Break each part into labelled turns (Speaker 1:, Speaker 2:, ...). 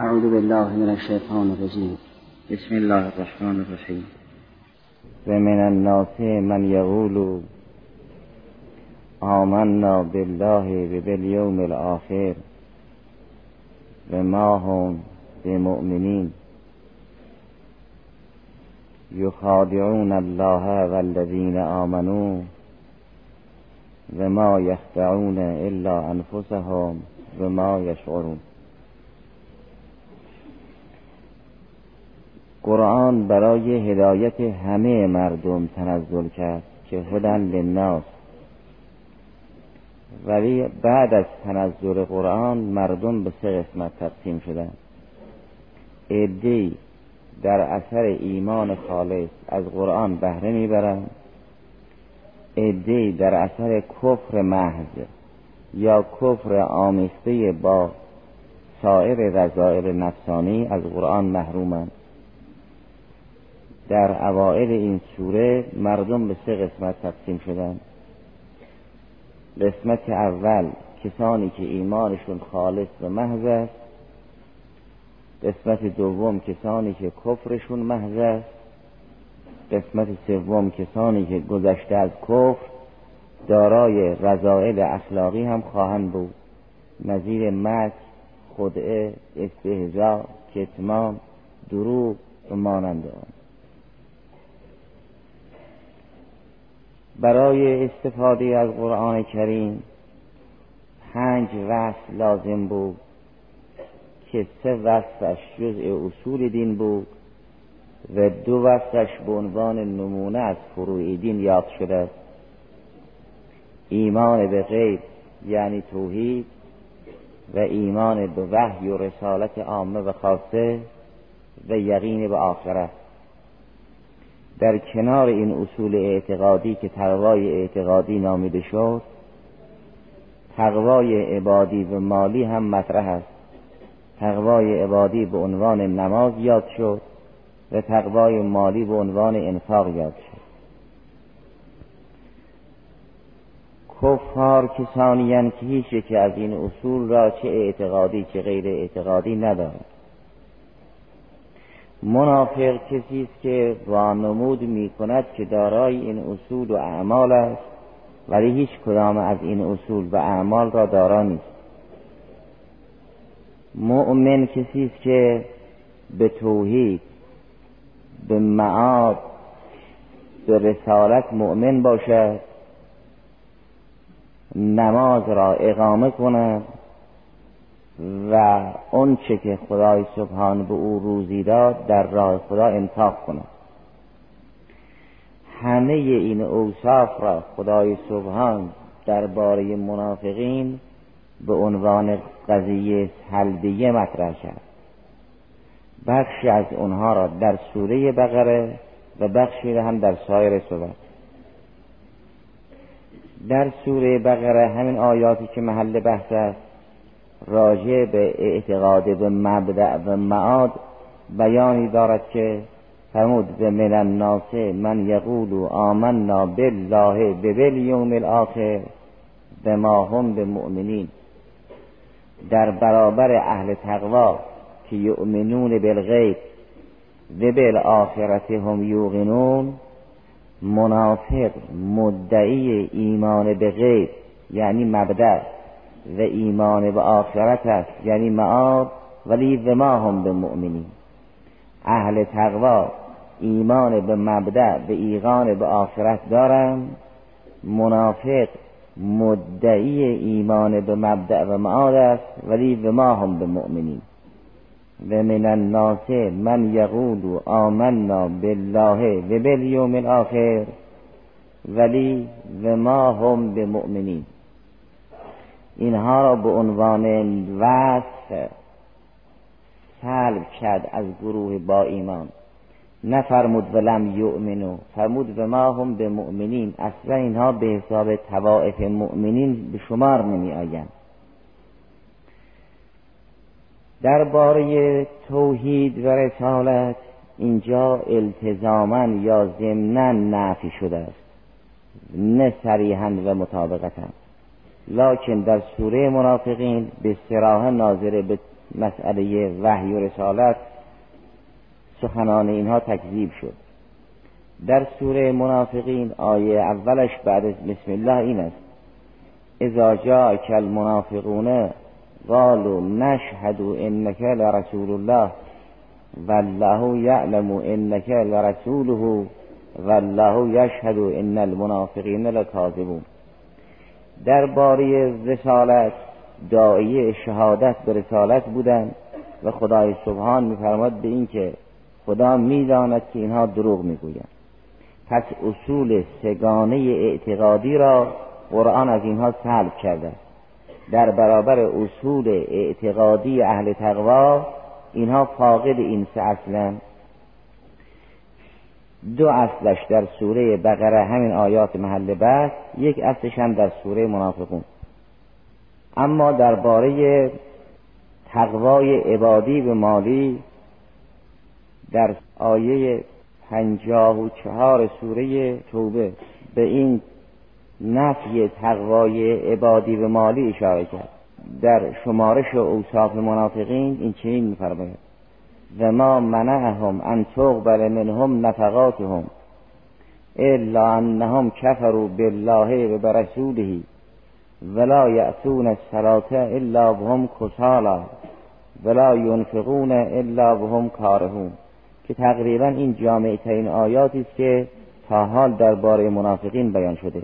Speaker 1: أعوذ بالله من الشيطان الرجيم.
Speaker 2: بسم الله الرحمن الرحيم. ومن الناس من يقول آمنا بالله وباليوم الآخر وما هم بمؤمنين. يخادعون الله والذين آمنوا وما يخدعون إلا أنفسهم وما يشعرون. قرآن برای هدایت همه مردم تنزل کرد که هدن للناس. ولی بعد از تنزل قرآن مردم به سه قسمت تقسیم شدن. ادی در اثر ایمان خالص از قرآن بهره می‌برند ادی در اثر کفر محض یا کفر آمیخته با سایر رضائل نفسانی از قرآن محرومند در اوائل این سوره مردم به سه قسمت تقسیم شدند قسمت اول کسانی که ایمانشون خالص و محض است. قسمت دوم کسانی که کفرشون محض است. قسمت سوم کسانی که گذشته از کفر دارای رضایل اخلاقی هم خواهند بود. نظیر مک خدعه استهزا کتمان دروغ و مانند آن. برای استفاده از قرآن کریم پنج وصف لازم بود که سه وصفش جزء اصول دین بود و دو وصفش به عنوان نمونه از فروع دین یاد شده. ایمان به غیب یعنی توحید و ایمان به وحی و رسالت عامه و خاصه و یقین به آخرت. در کنار این اصول اعتقادی که تقوای اعتقادی نامیده شد تقوای عبادی و مالی هم مطرح است. تقوای عبادی به عنوان نماز یاد شد و تقوای مالی به عنوان انفاق یاد شد. کفار کسانی که هیچ که از این اصول را چه اعتقادی چه غیر اعتقادی ندارد منافق کسی است که وانمود می کند که دارای این اصول و اعمال است ولی هیچ کدام از این اصول و اعمال را دارا نیست. مؤمن کسی است که به توحید به معاد به رسالت مؤمن باشد نماز را اقامه کند. و چه که خدای سبحان به او روزی داد در راه خدا انفاق کند همه این اوصاف را خدای سبحان درباره منافقین به عنوان قضیه سلبیه مطرح کرد. بخشی از اونها را در سوره بقره و بخشی را هم در سایر سوره در سوره بقره همین آیاتی که محل بحث است راجع به اعتقاد به مبدع و معاد بیانی دارد که فرمود به من الناس من یقول آمنا بالله به بالیوم الاخر به ما هم به مؤمنین در برابر اهل تقوا که یؤمنون بالغیب و بالآخرت هم یوقنون منافق مدعی ایمان به غیب یعنی مبدع و ایمان به آخرت است. یعنی معاد ولی و ما هم به مؤمنین اهل تقوا ایمان به مبدع به ایقان به آخرت دارم منافق مدعی ایمان به مبدع و معاد است ولی و ما هم به مؤمنین و من الناس من یقول آمنا بالله و بالیوم الاخر ولی و ما هم به مؤمنین اینها را به عنوان وصف سلب کرد از گروه با ایمان. نفرمود ولم یؤمنو فرمود و ما هم به مؤمنین اصلا اینها به حساب توائف مؤمنین به شمار نمی آیند. درباره توحید و رسالت اینجا التزاما یا ضمنا نفی شده است. نه صریحا و مطابقتا. لکن در سوره منافقین به سراح ناظره به مسئله وحی و رسالت سخنان اینها تکذیب شد. در سوره منافقین آیه اولش بعد از بسم الله این است. اذا جاءك المنافقون قالوا نشهد انك لرسول الله والله يعلم انك لرسوله والله يشهد ان المنافقین لكاذبون درباره رسالت داعیه شهادت به رسالت بودند و خدای سبحان میفرماد به این که خدا می‌داند که اینها دروغ می‌گویند. پس اصول سگانه اعتقادی را قرآن از اینها سلب کرده. در برابر اصول اعتقادی اهل تقوا اینها فاقد این سه اصلا دو اصلش در سوره بقره همین آیات محل بحث یک اصلش هم در سوره منافقون. اما درباره تقوای عبادی به مالی در آیه پنجاه و چهار سوره توبه به این نفی تقوای عبادی به مالی اشاره کرد. در شمارش اوصاف منافقین این چنین میفرماید. و ما منعهم ان تقبل منهم نفقاتهم الا انهم کفروا بالله و برسوله ولا یأتون الصلاة الا بهم کسالا ولا ینفقون الا بهم کارهون که تقریبا این جامعه ترین آیاتی است که تا حال درباره منافقین بیان شده.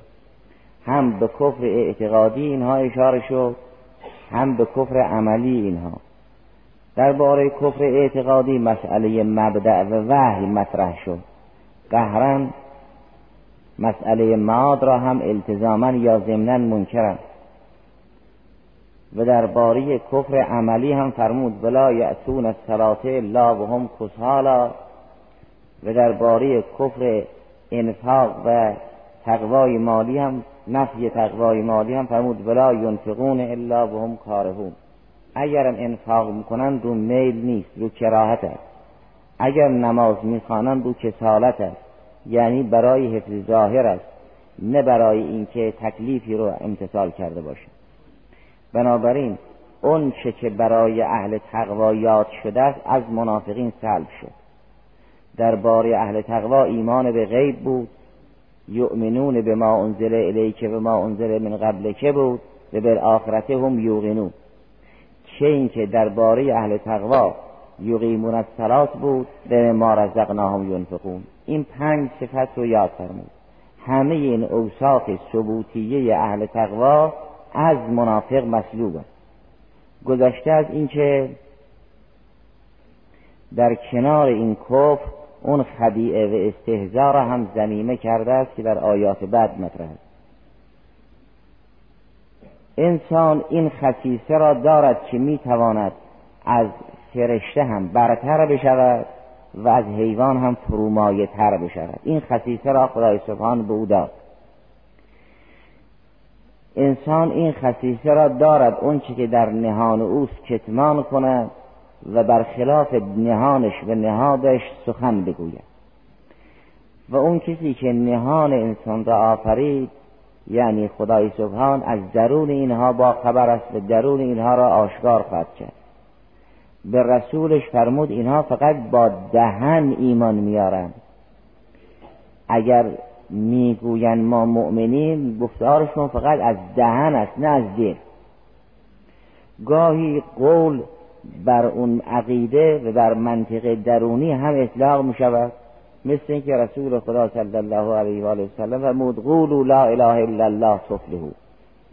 Speaker 2: هم به کفر اعتقادی اینها اشاره شد هم به کفر عملی اینها. درباره کفر اعتقادی مسئله مبدع و وحی مطرح شد. قهرا مسئله معاد را هم التزاما یا ضمنا منکرند. و درباره کفر عملی هم فرمود ولا یأتون الصلاة الا وهم کسالا و درباره کفر انفاق و تقوای مالی هم نفی تقوای مالی هم فرمود ولا ینفقون الا وهم کارهون. اگر انفاق می‌کنن رو میل نیست رو کراهت است. اگر نماز می‌خوانند رو کسالت است. یعنی برای حفظ ظاهر است نه برای اینکه تکلیفی رو امتصال کرده باشند بنابراین اون چه که برای اهل تقوا یاد شده است از منافقین سلب شد. درباره اهل تقوا ایمان به غیب بود. یؤمنون به ما انزل الیک و ما انزل من قبل که بود و بالآخرت هم یوقنون. چه اینکه درباره اهل تقوا یقیمون الصلات بود به ما رزقناهم ینفقون. این پنج صفت رو یاد فرمود. همه این اوصاف ثبوتیه اهل تقوا از منافق مسلوب است گذشته از اینکه در کنار این کفر اون خدیعه و استهزار هم زمیمه کرده است که در آیات بعد مطرح است. انسان این خصیصه را دارد که می‌تواند از فرشته هم برتر بشود و از حیوان هم فرومایه تر بشود. این خصیصه را خدای سبحان به او داد. انسان این خصیصه را دارد اون که در نهان اوست کتمان کند و برخلاف نهانش و نهادش سخن بگوید. و اون کسی که نهان انسان را آفرید یعنی خدای سبحان از درون اینها با خبر است و درون اینها را آشکار خواهد کرد. به رسولش فرمود اینها فقط با دهن ایمان میارند. اگر می‌گویند ما مؤمنین گفتارشون فقط از دهن است نه از دل گاهی قول بر اون عقیده و بر منطق درونی هم اطلاق می شود مثل اینکه رسول خدا صلی الله علیه و آله وسلم فرمود قولوا لا اله الا الله تفلحو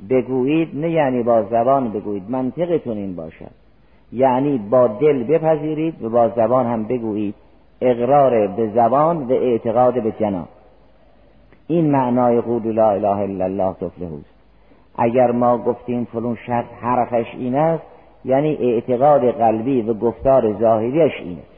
Speaker 2: بگویید نه یعنی با زبان بگویید منطقتون این باشد. یعنی با دل بپذیرید و با زبان هم بگویید. اقرار به زبان و اعتقاد به جنان این معنای قول لا اله الا الله تفلحوست اگر ما گفتیم فلون شخص حرفش این است یعنی اعتقاد قلبی و گفتار ظاهریش این است.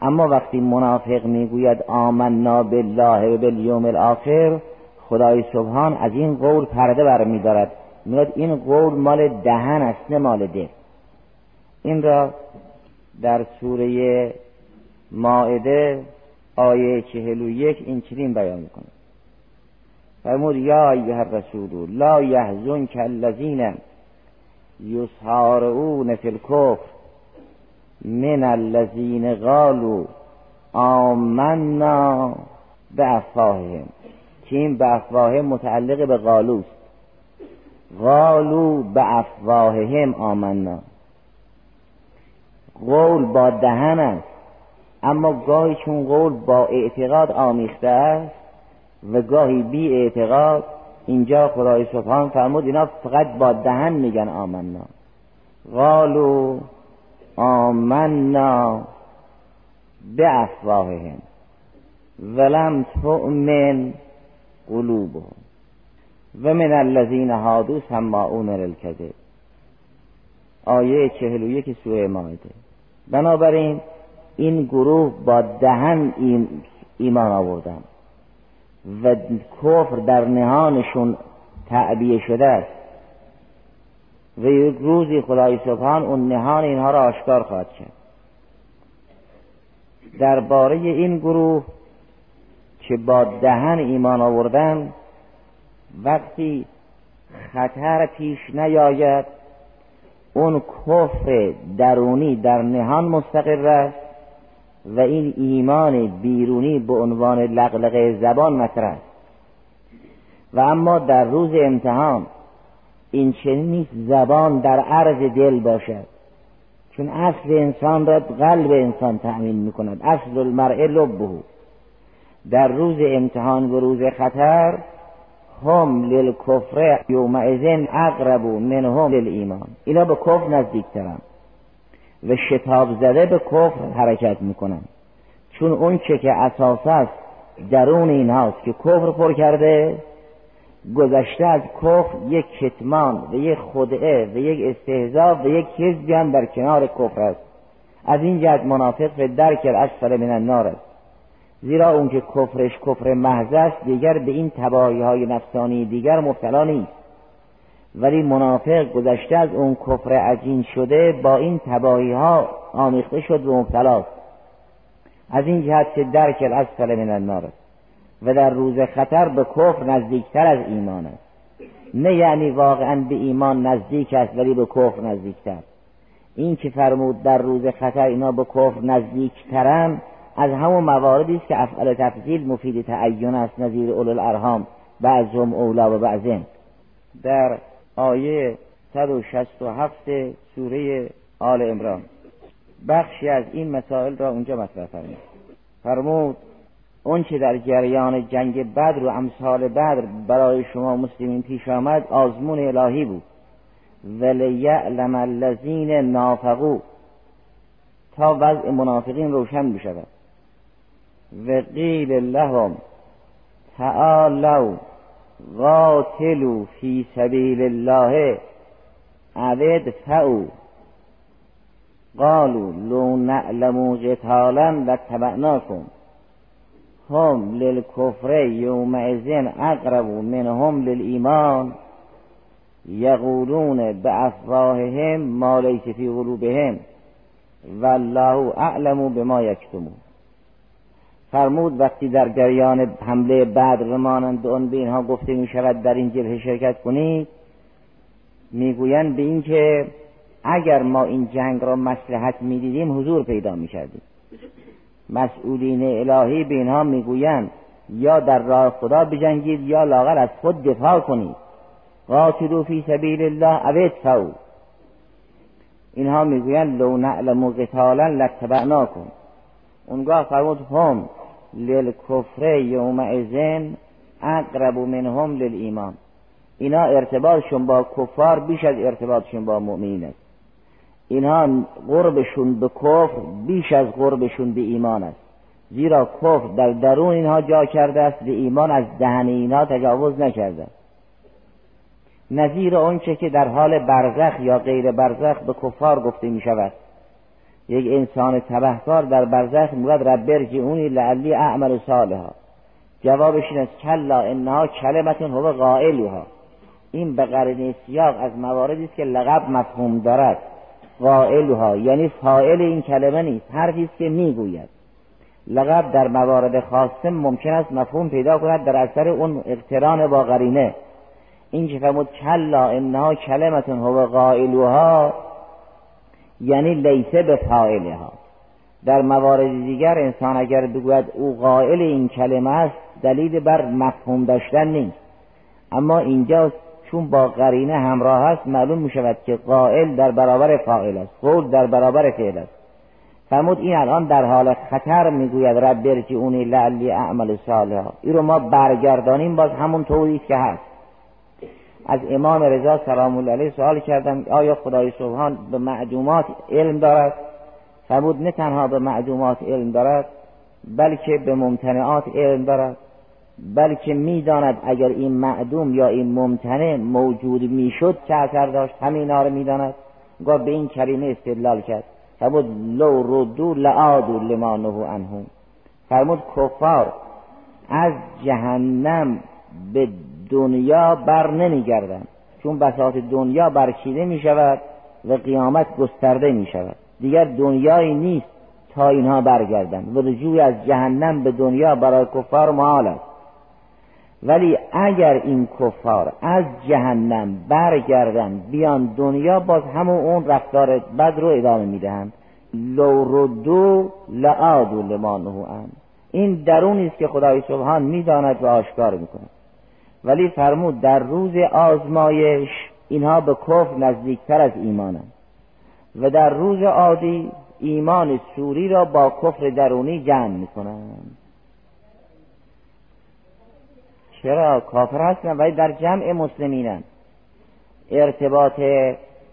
Speaker 2: اما وقتی منافق می‌گوید آمنا بالله و بالیوم الاخر خدای سبحان از این قول پرده برمیدارد. میاد این قول مال دهن است نه مال دل. این را در سوره ماعده آیه چهل و یک این چنین بیان می‌کنه. فرمود یا ایها الرسول لا که الذین یسارعون فی الکفر. من الذین قالوا آمنا به افواههم. که این به افواههم متعلق به قالوست. قالو به افواههم آمنا. قول با دهن است. اما گاهی چون قول با اعتقاد آمیخته است و گاهی بی اعتقاد اینجا خدای سبحان فرمود اینا فقط با دهن میگن آمنا. قالو آمنا به افواههم ولم تؤمن قلوبهم و من الذین هادو سماعون للکذب آیه چهل و یک سوره مایده بنابراین این گروه با دهن ایمان آوردن و کفر در نهانشون تعبیه شده است. و یک روزی خدای سبحان اون نهان اینها را آشکار خواهد کرد. درباره این گروه که با دهن ایمان آوردن وقتی خطر پیش نیاید اون کفر درونی در نهان مستقر است و این ایمان بیرونی به عنوان لغلقه زبان مطرح. است و اما در روز امتحان این چنین نیست زبان در عرض دل باشد. چون اصل انسان را قلب انسان تأمین می کند اصل المرء لبه. در روز امتحان و روز خطر هم للکفر یومئذن اقرب منهم للایمان. اینا به کفر نزدیکترن و شتاب زده به کفر حرکت می‌کنن. چون اون چه که اساس است درون اینهاست که کفر پر کرده گذشته از کفر یک کتمان و یک خدعه و یک استهزا و یک حزبی هم در کنار کفر است. از این جهت منافق به درک الاسفل من النار است. زیرا اون که کفرش کفر محض است دیگر به این تباهی های نفسانی دیگر مبتلا نیست. ولی منافق گذشته از اون کفر عجین شده با این تباهی ها آمیخته شد و مبتلاست از این جهت که درک الاسفل من النار است. و در روز خطر به کفر نزدیکتر از ایمان است. نه یعنی واقعا به ایمان نزدیک است ولی به کفر نزدیکتر. این که فرمود در روز خطر اینا به کفر نزدیکترن از همون مواردی است که افعال تفضیل مفید تعین است نظیر اول الارهام بعضهم اولا و بعضهم. در آیه 167 سوره آل امران بخشی از این مسائل را اونجا مطرح فرمود. فرمود اون که در جریان جنگ بدر و امثال بدر برای شما مسلمین پیش آمد آزمون الهی بود. ولیعلم الذین نافقو. تا وضع منافقین روشن بشود. و قیل لهم. تعالوا قاتلوا فی سبیل الله. عبد فعو. قالوا لو نعلم قتالا لاتبعناكم هم للكفر يومئذ اقرب منهم للإيمان يقولون بأفواههم ما ليس في قلوبهم والله اعلم بما یکتمون. فرمود وقتی در جریان حمله بعد و مانند به اینها گفته می شود در این جبهه شرکت کنید می‌گویند به اینکه اگر ما این جنگ را مسلحت می‌دیدیم حضور پیدا می کردیم مسئولین الهی به اینها می‌گویند یا در راه خدا بجنگید یا لاغر از خود دفاع کنید. قاتلوا فی سبیل الله او ادفعوا اینها می‌گویند لو نعلم قتالا لاتبعناکم. اونگاه فرمود هم للکفر یومئذن اقرب منهم للایمان. اینا ارتباطشون با کفار بیش از ارتباطشون با مؤمنین است. اینها قربشون به کفر بیش از قربشون به ایمان است. زیرا کفر در درون اینها جا کرده است به ایمان از دهن اینها تجاوز نکرده نظیر آنچه که در حال برزخ یا غیر برزخ به کفار گفته می شود. یک انسان تبهکار در برزخ می‌گوید رب ارجعونی لعلی اعمل صالحا. جوابش این است کلا انها کلمتون هو قائلها این به قرن سیاق از مواردی است که لقب مفهوم دارد. قائلها یعنی فائل این کلمه نیست حرفی است که می‌گوید. لقب در موارد خاصه ممکن است مفهوم پیدا کند در اثر اون اقتران با قرینه. این که فرمود کلا انها کلمتون هو قائلوها یعنی لیسه به فاعلها. در موارد دیگر انسان اگر بگوید او قائل این کلمه است دلیل بر مفهوم داشتن نیست. اما اینجا چون با قرینه همراه است معلوم می شود که قائل در برابر فاعل است قول در برابر فعل است. فرمود این الان در حال خطر می‌گوید رب اونی لعلی اعمل صالحا. این رو ما برگردانیم باز همون طوری که هست. از امام رضا سلام الله علیه سوال کردم آیا خدای سبحان به معدومات علم دارد؟ فرمود نه تنها به معدومات علم دارد بلکه به ممتنعات علم دارد. بلکه می‌داند اگر این معدوم یا این ممتنع موجود می‌شد چه اثر داشت؟ همینا رو می‌داند. گفت به این کلمه استدلال کرد. فرمود لو ردو لعادو لما نهو عنه فرمود کفار از جهنم به دنیا بر نمیگردن چون بساط دنیا برچیده می شود و قیامت گسترده می شود دیگر دنیایی نیست تا اینها برگردن و رجوع از جهنم به دنیا برای کفار محال است. ولی اگر این کفار از جهنم برگردن بیان دنیا باز همون اون رفتار بد رو ادامه می‌دهند. لو ردو لعادو لما هم این درونی است که خدای سبحان می‌داند و آشکار می‌کند. ولی فرمود در روز آزمایش اینها به کفر نزدیکتر از ایمانند. و در روز عادی ایمان سوری را با کفر درونی جمع می‌کنند. چرا؟ کافر هستن ولی در جمع مسلمینن. ارتباط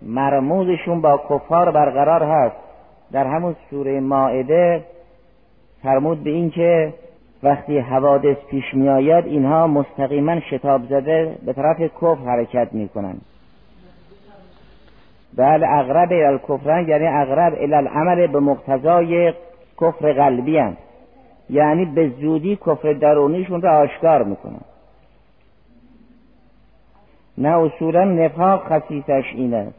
Speaker 2: مرموزشون با کفار برقرار هست. در همون سوره ماعده فرمود به این که وقتی حوادث پیش می آید اینها مستقیما شتاب زده به طرف کفر حرکت می کنند بله اغرب الکفرن یعنی اغرب الالعمل به مقتضای کفر قلبی هم. یعنی به زودی کفر درونیشون را آشکار می‌کنن. نه اصولا نفاق خصیصش این است.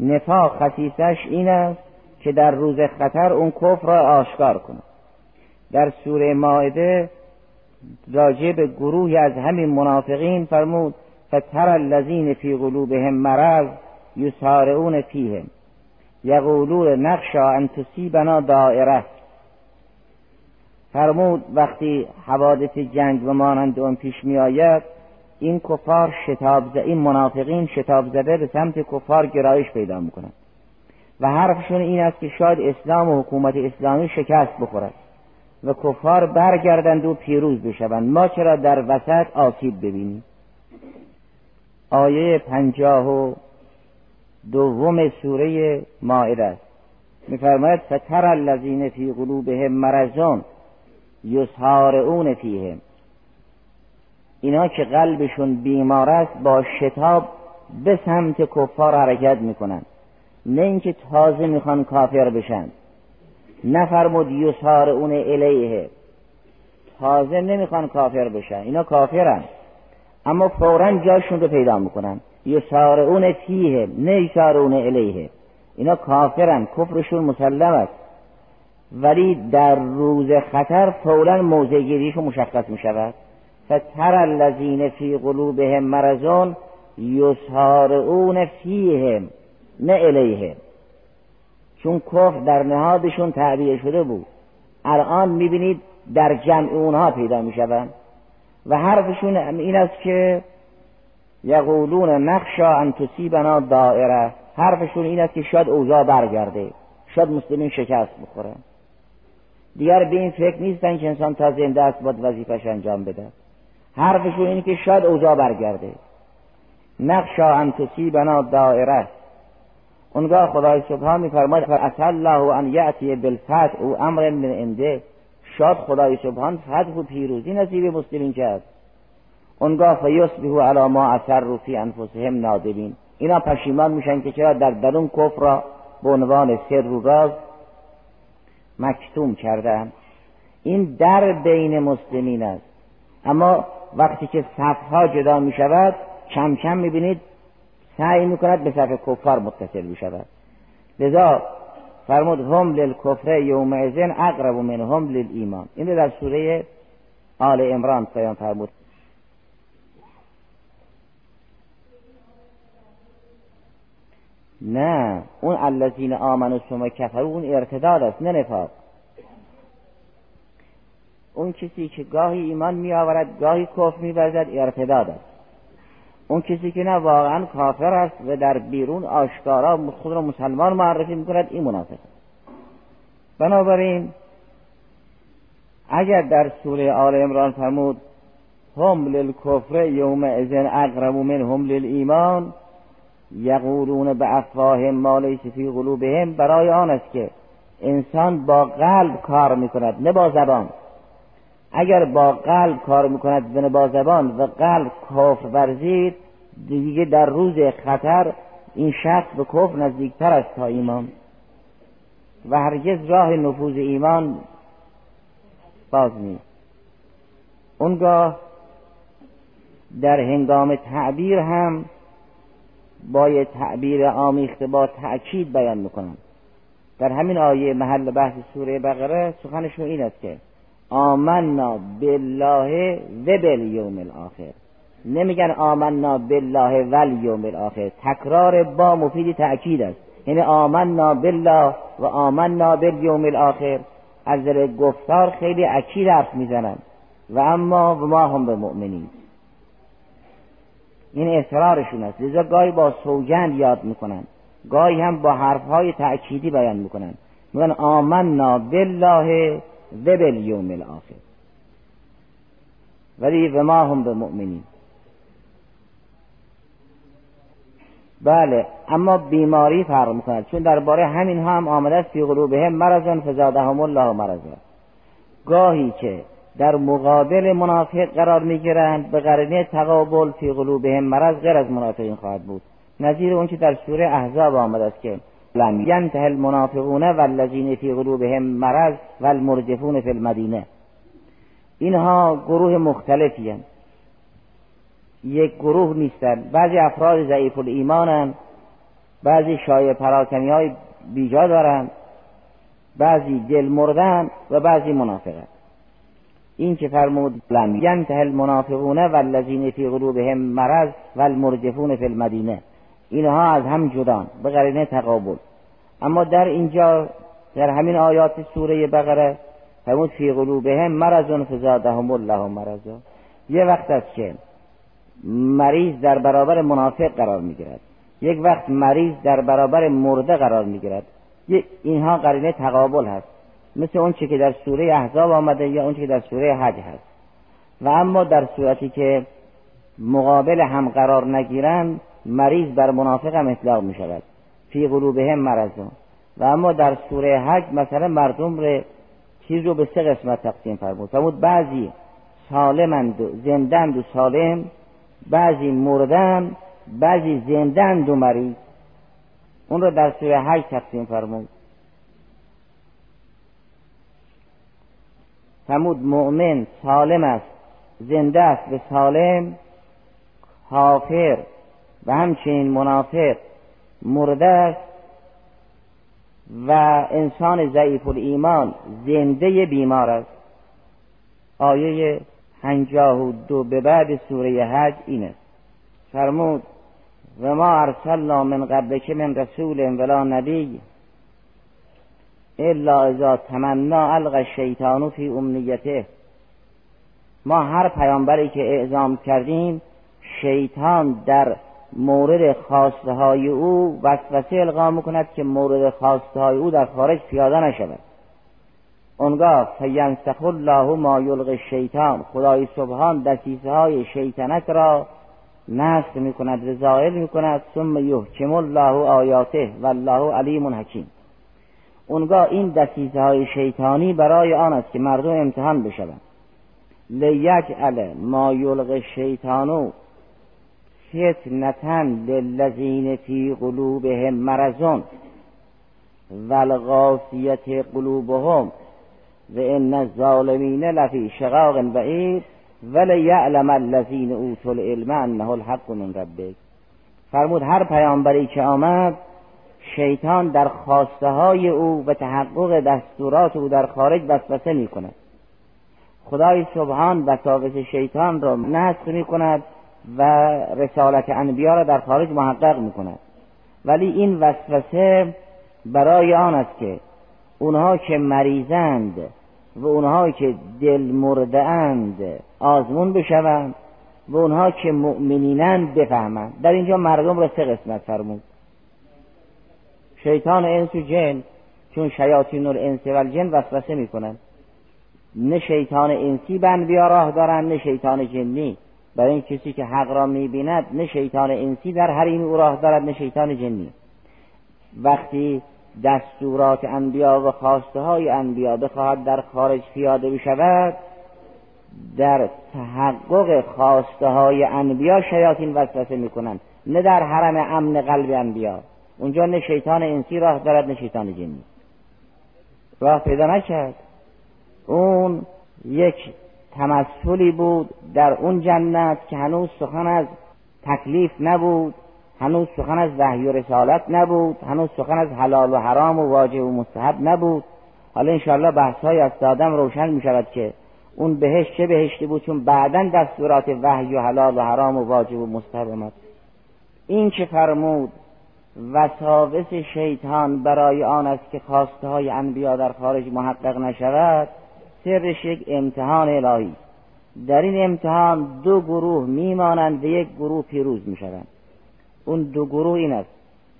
Speaker 2: نفاق خصیصش این است که در روز خطر اون کفر را آشکار کنه در سوره ماعده راجع به گروهی از همین منافقین فرمود فتر الذین فی قلوبهم مرض یسارعون فیهم. یقولون نقشا ان تصیبنا دائره. فرمود وقتی حوادث جنگ و مانند اون پیش می آید این کفار شتاب زده این منافقین شتاب زده به سمت کفار گرایش پیدا می‌کنند. و حرفشون این است که شاید اسلام و حکومت اسلامی شکست بخورد و کفار برگردند و پیروز بشوند. ما چرا در وسط آسیب ببینیم؟ آیه پنجاه و دوم سوره مائده است. میفرماید فتر الذین فی قلوبهم مرضون یسهارعون فیهم. اینا که قلبشون بیمار است با شتاب به سمت کفار حرکت می‌کنن. نه اینکه تازه می‌خوان کافر بشن. نفرمود یسار اون الیه. تازه نمی‌خوان کافر بشن. اینا کافرن. اما فورا جاشون رو پیدا می‌کنن. یسار اون فیه نه یسار اون الیه. اینا کافرن. کفرشون مسلم است. ولی در روز خطر فورا موضع گیریشون مشخص می‌شود. فتر الذین فی قلوبهم مرضون یسارعون فیهم نه الیهم. چون کفر در نهادشون تعبیه شده بود. الان می‌بینید در جمع اونها پیدا می‌شوند. و حرفشون این است که یقولون نقشا ان تصیبنا دائره. حرفشون این است که شاید اوضاع برگرده. شاید مسلمین شکست بخوره دیگر به این فکر نیستن که انسان تا زنده است باید وظیفش انجام بده. حرفشون اینه که شاید اوضاع برگرده. نقشا ان تصیبنا دائره. اونگاه خدای سبحان میفرماید فاس الله ان یاتی بالفتح او امر من عنده. شاد خدای سبحان فتح و پیروزی نصیب مسلمین کرد. اونگاه فیصبحوا علی ما اثروا فی انفسهم نادمین. اینا پشیمان میشن که چرا در درون کفر را به عنوان سر و راز مکتوم کردن این در بین مسلمین است. اما وقتی که صفها جدا می شود کم کم می بینید سعی می کند به صف کفار متصل می شود لذا فرمود هم للکفر یوم ازن اقرب من هم للایمان. این در سوره آل امران سیان فرمود. نه اون الذین آمنوا ثم کفروا اون ارتداد است نه نفاق. اون کسی که گاهی ایمان می آورد گاهی کفر می ارتداد است اون کسی که نه واقعا کافر است و در بیرون آشکارا خود را مسلمان معرفی می کند این منافق بنابراین اگر در سوره آل عمران فرمود هم للکفر یوم ازن اقرب هم للایمان یقولون به افواه ما لیس فی قلوبهم برای آن است که انسان با قلب کار می‌کند نه با زبان. اگر با قلب کار می‌کند نه با زبان و قلب کفر ورزید دیگه در روز خطر این شخص به کفر نزدیکتر است تا ایمان. و هرگز راه نفوذ ایمان باز نیست. اونگاه در هنگام تعبیر هم باید تعبیر آمیخته با تأکید بیان می‌کنن در همین آیه محل بحث سوره بقره سخنشون این است که آمنا بالله و بالیوم الاخر. نمیگن آمنا بالله و الیوم الاخر. تکرار با مفید تأکید است. یعنی آمنا بالله و آمنا بالیوم الاخر. از در گفتار خیلی اکید حرف می‌زنن. و اما و ما هم به مؤمنین. این اصرارشون است. لذا گاهی با سوگند یاد می‌کنن. گاهی هم با حرفهای تأکیدی بیان می‌کنن. میگن آمنا بالله و بالیوم الاخر ولی و ما هم به مؤمنین. بله اما بیماری فرق می‌کند چون درباره همین ها هم آمده است فی قلوبهم مرض فزادهم الله مرضا. گاهی که در مقابل منافق قرار می‌گیرند به قرینه تقابل فی قلوبهم مرض غیر از منافقین خواهد بود. نظیر اون که در سوره احزاب آمده است که لم ینته المنافقون والذین فی قلوبهم مرض والمرجفون فی المدینه اینها گروه مختلفی هستند یک گروه نیستن بعضی افراد ضعیف الایمانن بعضی شایع پراکنی های بیجا دارن بعضی دل مردن و بعضی منافقن این که فرمود لم ینته المنافقون والذین فی قلوبهم مرض والمرجفون فی المدینه. اینها از هم جدان به قرینه تقابل. اما در اینجا در همین آیات سوره بقره فرمود فی قلوبهم مرض فزادهم الله مرضا. یه وقت است که مریض در برابر منافق قرار می‌گیرد. یک وقت مریض در برابر مرده قرار می‌گیرد. اینها قرینه تقابل هست. مثل اون که در سوره احزاب آمده یا اون که در سوره حج هست. و اما در صورتی که مقابل هم قرار نگیرند مریض بر منافق هم اطلاق می شود فی قلوبهم مرضون و اما در سوره حج مثلا مردم رو چیز رو به سه قسمت تقسیم فرمود. فرمود بعضی سالمند و زندند و سالم بعضی مردن بعضی زندند و مریض. اون رو در سوره حج تقسیم فرمود. فرمود مؤمن سالم است زنده است به سالم کافر و همچنین منافق مرده است و انسان ضعیف الایمان زنده بیمار است. آیه پنجاه و دو به بعد سوره حج این است. فرمود و ما ارسلنا من قبل که من رسول ولا نبی الا اذا تمنا الق شیطانو فی امنیته. ما هر پیامبری که اعزام کردیم شیطان در مورد خواسته های او وسوسه القا می‌کند که مورد خواسته های او در خارج پیاده نشود. اونگاه فینسخ الله ما یلغ شیطان خدای سبحان دسیسه های شیطنت را نسخ می کند رضایل می کند ثم یحکم الله آیاته والله علیم حکیم. اونگاه این دسیسه های شیطانی برای آن است که مردم امتحان بشوند. لیجعل ما یلغ شیطانو فتنتن للذین فی قلوبهم مرضون والغاسیت قلوبهم و ان الظالمین لفی شقاق بعید ولی یعلم الذین اوتوا العلم انه الحق من ربک. فرمود هر پیامبری که آمد شیطان در خواسته های او و تحقق دستورات او در خارج وسوسه می کند خدای سبحان وساوس شیطان را نسخ می کند و رسالت انبیا را در خارج محقق می کند ولی این وسوسه برای آن است که اونها که مریضند و اونها که دل مرده اند آزمون بشوند و اونها که مؤمنینند بفهمند. در اینجا مردم را سه قسمت فرمود. شیطان انس و جن چون شیاطین الانس و الجن وسوسه می‌کنن نه شیطان انسی به انبیا راه دارن نه شیطان جنی. برای این کسی که حق را می‌بیند نه شیطان انسی در حریم او راه دارد نه شیطان جنی. وقتی دستورات انبیا و خواسته های انبیا بخواهد در خارج پیاده بشود در تحقق خواسته های انبیا شیاطین وسوسه می‌کنند. نه در حرم امن قلب انبیا. اونجا نه شیطان انسی راه دارد نه شیطان جنی. راه پیدا نکرد. اون یک تمثلی بود در اون جنت که هنوز سخن از تکلیف نبود هنوز سخن از وحی و رسالت نبود هنوز سخن از حلال و حرام و واجب و مستحب نبود. حالا انشاءالله بحث های از دادم روشن می شود که اون بهشت چه بهشتی بود؟ چون بعدا دستورات وحی و حلال و حرام و واجب و مستحب آمد. این که فرمود؟ وساوس شیطان برای آن است که خواسته های انبیا در خارج محقق نشود. سرش یک امتحان الهی. در این امتحان دو گروه میمانند و یک گروه پیروز می‌شوند. اون دو گروه این است.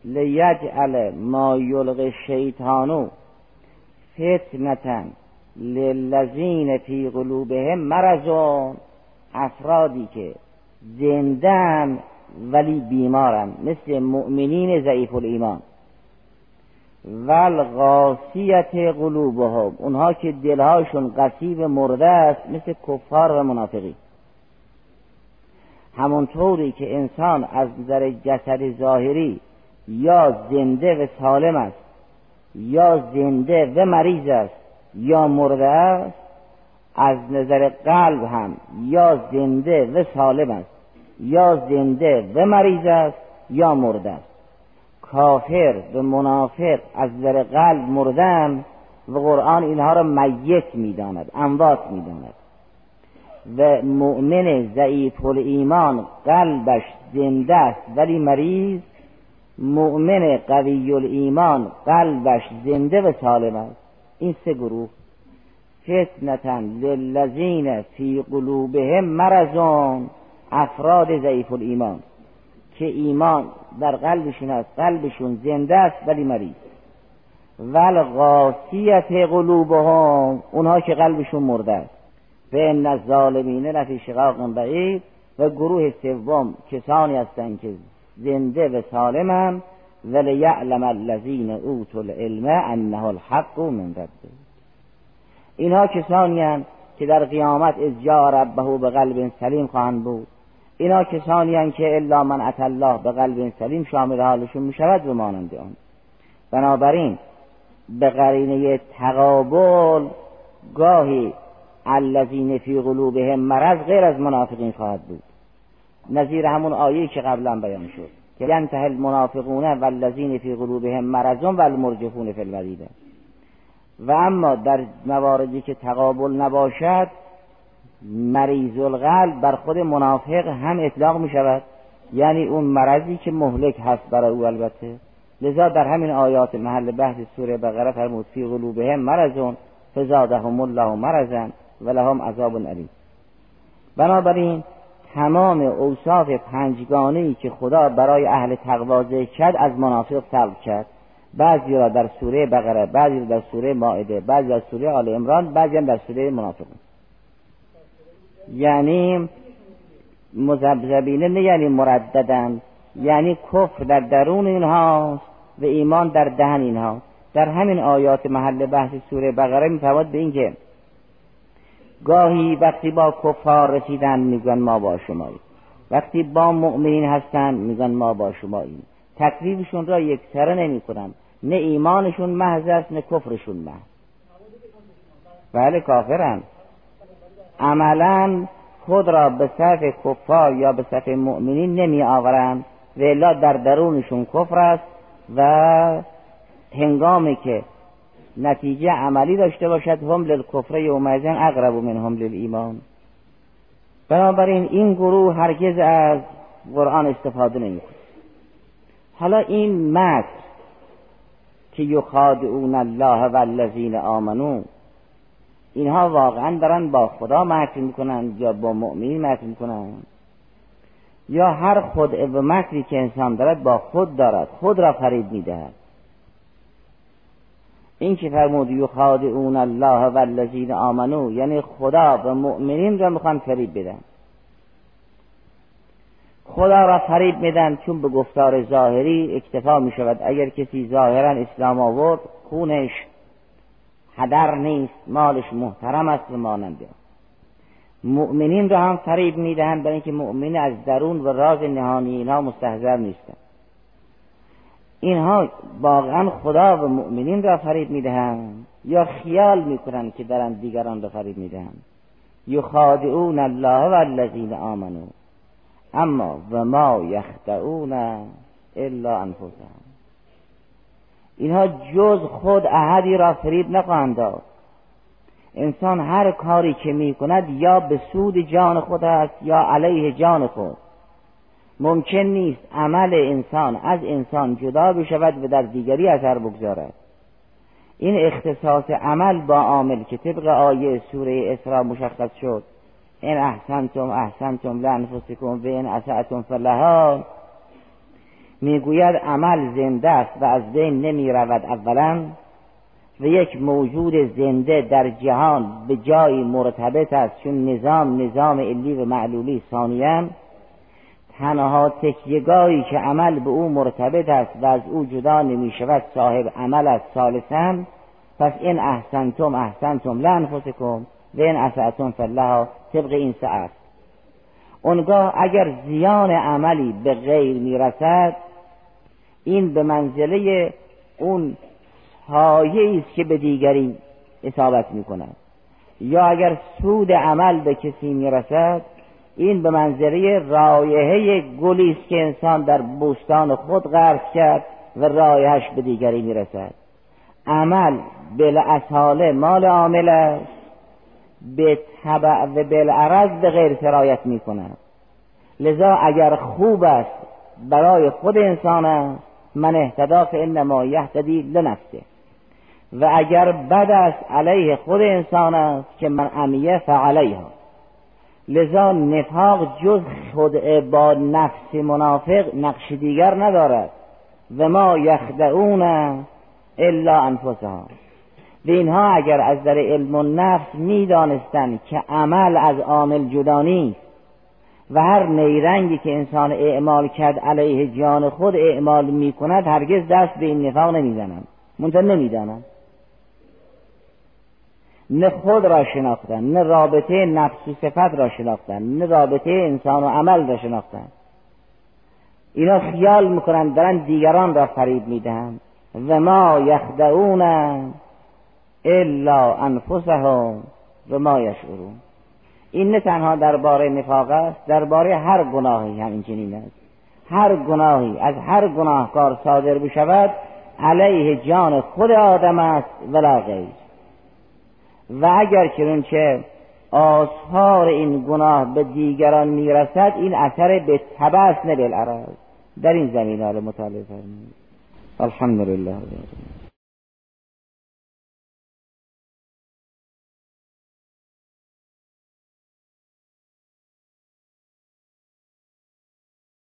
Speaker 2: لیجعل ما یلغ شیطانو فتنتن للذین فی قلوبهم مرضون. افرادی که زندن ولی بیمارن مثل مؤمنین ضعیف الایمان. والغاسیت قلوبهم. اونها که دلهاشون قصیب مرده است مثل کفار و منافقی. همونطوری که انسان از نظر جسد ظاهری یا زنده و سالم است یا زنده و مریض است یا مرده است از نظر قلب هم یا زنده و سالم است یا زنده و مریض است یا مرده است. کافر و منافق از نظر قلب مردن و قرآن اینها را میت می‌داند اموات می‌داند. و مؤمن ضعیف ایمان قلبش زنده است ولی مریض مؤمن قوی ایمان قلبش زنده و سالم است. این سه گروه. فتنتن للذین فی قلوبهم مرضون افراد ضعیف ایمان که ایمان در قلبشون است قلبشون زنده است ولی مریض. ول غاسیت قلوبهم اونها که قلبشون مرده است. و ان الظالمین لفی شقاق بعید و گروه سوم کسانی هستند که زنده و سالمن ولیعلم الذین اوتوا العلم انه الحق من ربه. اینها کسانی که در قیامت از جا ربه به قلب سلیم خواهند بود. اینا کسانی که الا من ات الله به قلب سلیم شامل حالشون می شود و مانند آن. بنابراین به قرینه تقابل گاهی الذین فی قلوبهم مرض غیر از منافقین خواهد بود. نظیر همون آیه که قبلا بیان شد که ینتهی المنافقون والذین فی قلوبهم مرضون والمرجفون فی الوریده. و اما در مواردی که تقابل نباشد مریض القلب بر خود منافق هم اطلاق می شود. یعنی اون مرضی که مهلک هست برای او البته. لذا در همین آیات محل بحث سوره بقره فرمود فی قلوبهم مرضون فزادهم الله مرضا و لهم عذاب علیم بنابراین تمام اوصاف پنجگانه که خدا برای اهل تقوا کرد از منافق سلب کرد. بعضی را در سوره بقره بعضی را در سوره مائده بعضی در سوره آل عمران بعضی هم در سوره منافقون. یعنی مذبذبینه نه یعنی مرددن یعنی کفر در درون اینهاست و ایمان در دهن اینها در همین آیات محل بحث سوره بقره میفرماد به اینکه گاهی وقتی با کفار رسیدن میگن ما با شماییم. وقتی با مؤمنین هستن میگن ما با شماییم. تکلیفشون را یک سره نمی کنن نه ایمانشون محض است نه کفرشون محض. بله کافرن. عملا خود را به صف کفار یا به صف مؤمنین نمی آورند. و در درونشون کفر است و هنگامی که نتیجه عملی داشته باشد هم للکفر یومئذن اقرب من هم للایمان. بنابراین این گروه هرگز از قرآن استفاده نمی حالا این مکر که یخادعون الله و الذین آمنو اینها واقعا دارن با خدا مکر می‌کنن یا با مؤمنین مکر می‌کنن. یا هر خود و مکری که انسان دارد با خود دارد خود را فریب می‌دهد. این که فرمود یخادعون الله و الذین آمنو یعنی خدا و مؤمنین را می‌خوان فریب بدن. خدا را فریب میدن چون به گفتار ظاهری اکتفا می شود اگر کسی ظاهرا اسلام آورد خونش هدر نیست مالش محترم است و ماننده مؤمنین را هم فریب می‌دهند برای اینکه مؤمن از درون و راز نهانی اینها مستحضر نیستند. اینها واقعا خدا و مؤمنین را فریب می‌دهند یا خیال می‌کنند که دارند دیگران را فریب می‌دهند. یخادعون الله و الذین آمنو اما و ما یخدعون الا انفسهم. اینها جز خود احدی را فریب نخواهند داد. انسان هر کاری که می کند یا به سود جان خود است یا علیه جان خود. ممکن نیست عمل انسان از انسان جدا بشود و در دیگری اثر بگذارد. این اختصاص عمل با عامل که طبق آیه سوره اسراء مشخص شد. این احسنتم احسنتم لانفسکم و این اسعتم فلها می‌گوید عمل زنده است و از بین نمی رود اولا و یک موجود زنده در جهان به جایی مرتبط است چون نظام نظام علی و معلولی ثانیا. تنها تکیگاهی که عمل به او مرتبط است و از او جدا نمی شود صاحب عمل است ثالثا. پس این احسنتم احسنتم لانفسکم و این اسعتم فالله طبق این سعت اونگاه اگر زیان عملی به غیر می‌رسد این به منزله اون پایه است که به دیگری اصابت می کند یا اگر سود عمل به کسی می‌رسد این به منظره رایحه گلی است که انسان در بوستان خود غرس کرد و رایحش به دیگری می‌رسد. عمل بالاصاله مال عامل است. به طبع و بالعرض به غیر سرایت می کند لذا اگر خوب است برای خود انسان است من اهتدا فانما یهتدی لنفسه. و اگر بد است علیه خود انسان است که من امیه فعلیها لذا نفاق جز خود با نفس منافق نقش دیگر ندارد و ما یخدعون الا انفسها. و اینها اگر از در علم و نفس می‌دانستند که عمل از عامل جدا نیست و هر نیرنگی که انسان اعمال کرد علیه جان خود اعمال می کند هرگز دست به این نفاق نمی‌زنند. منتها نمی‌دانند. نه خود را شناختن نه رابطه نفس و صفت را شناختن نه رابطه انسان و عمل را شناختن اینا خیال می‌کنن دارن دیگران را فریب می‌دهند. و ما یخدعون الا انفسهم و ما یشعرون. این نه تنها درباره نفاق است درباره هر گناهی همین چنین است. هر گناهی از هر گناهکار صادر بشود علیه جان خود آدم است ولا غیر. و اگر که چه آثار این گناه به دیگران می‌رسد این اثر به تبس نه بالعرض. در این زمین حال مطالعه فرمایید. الحمدلله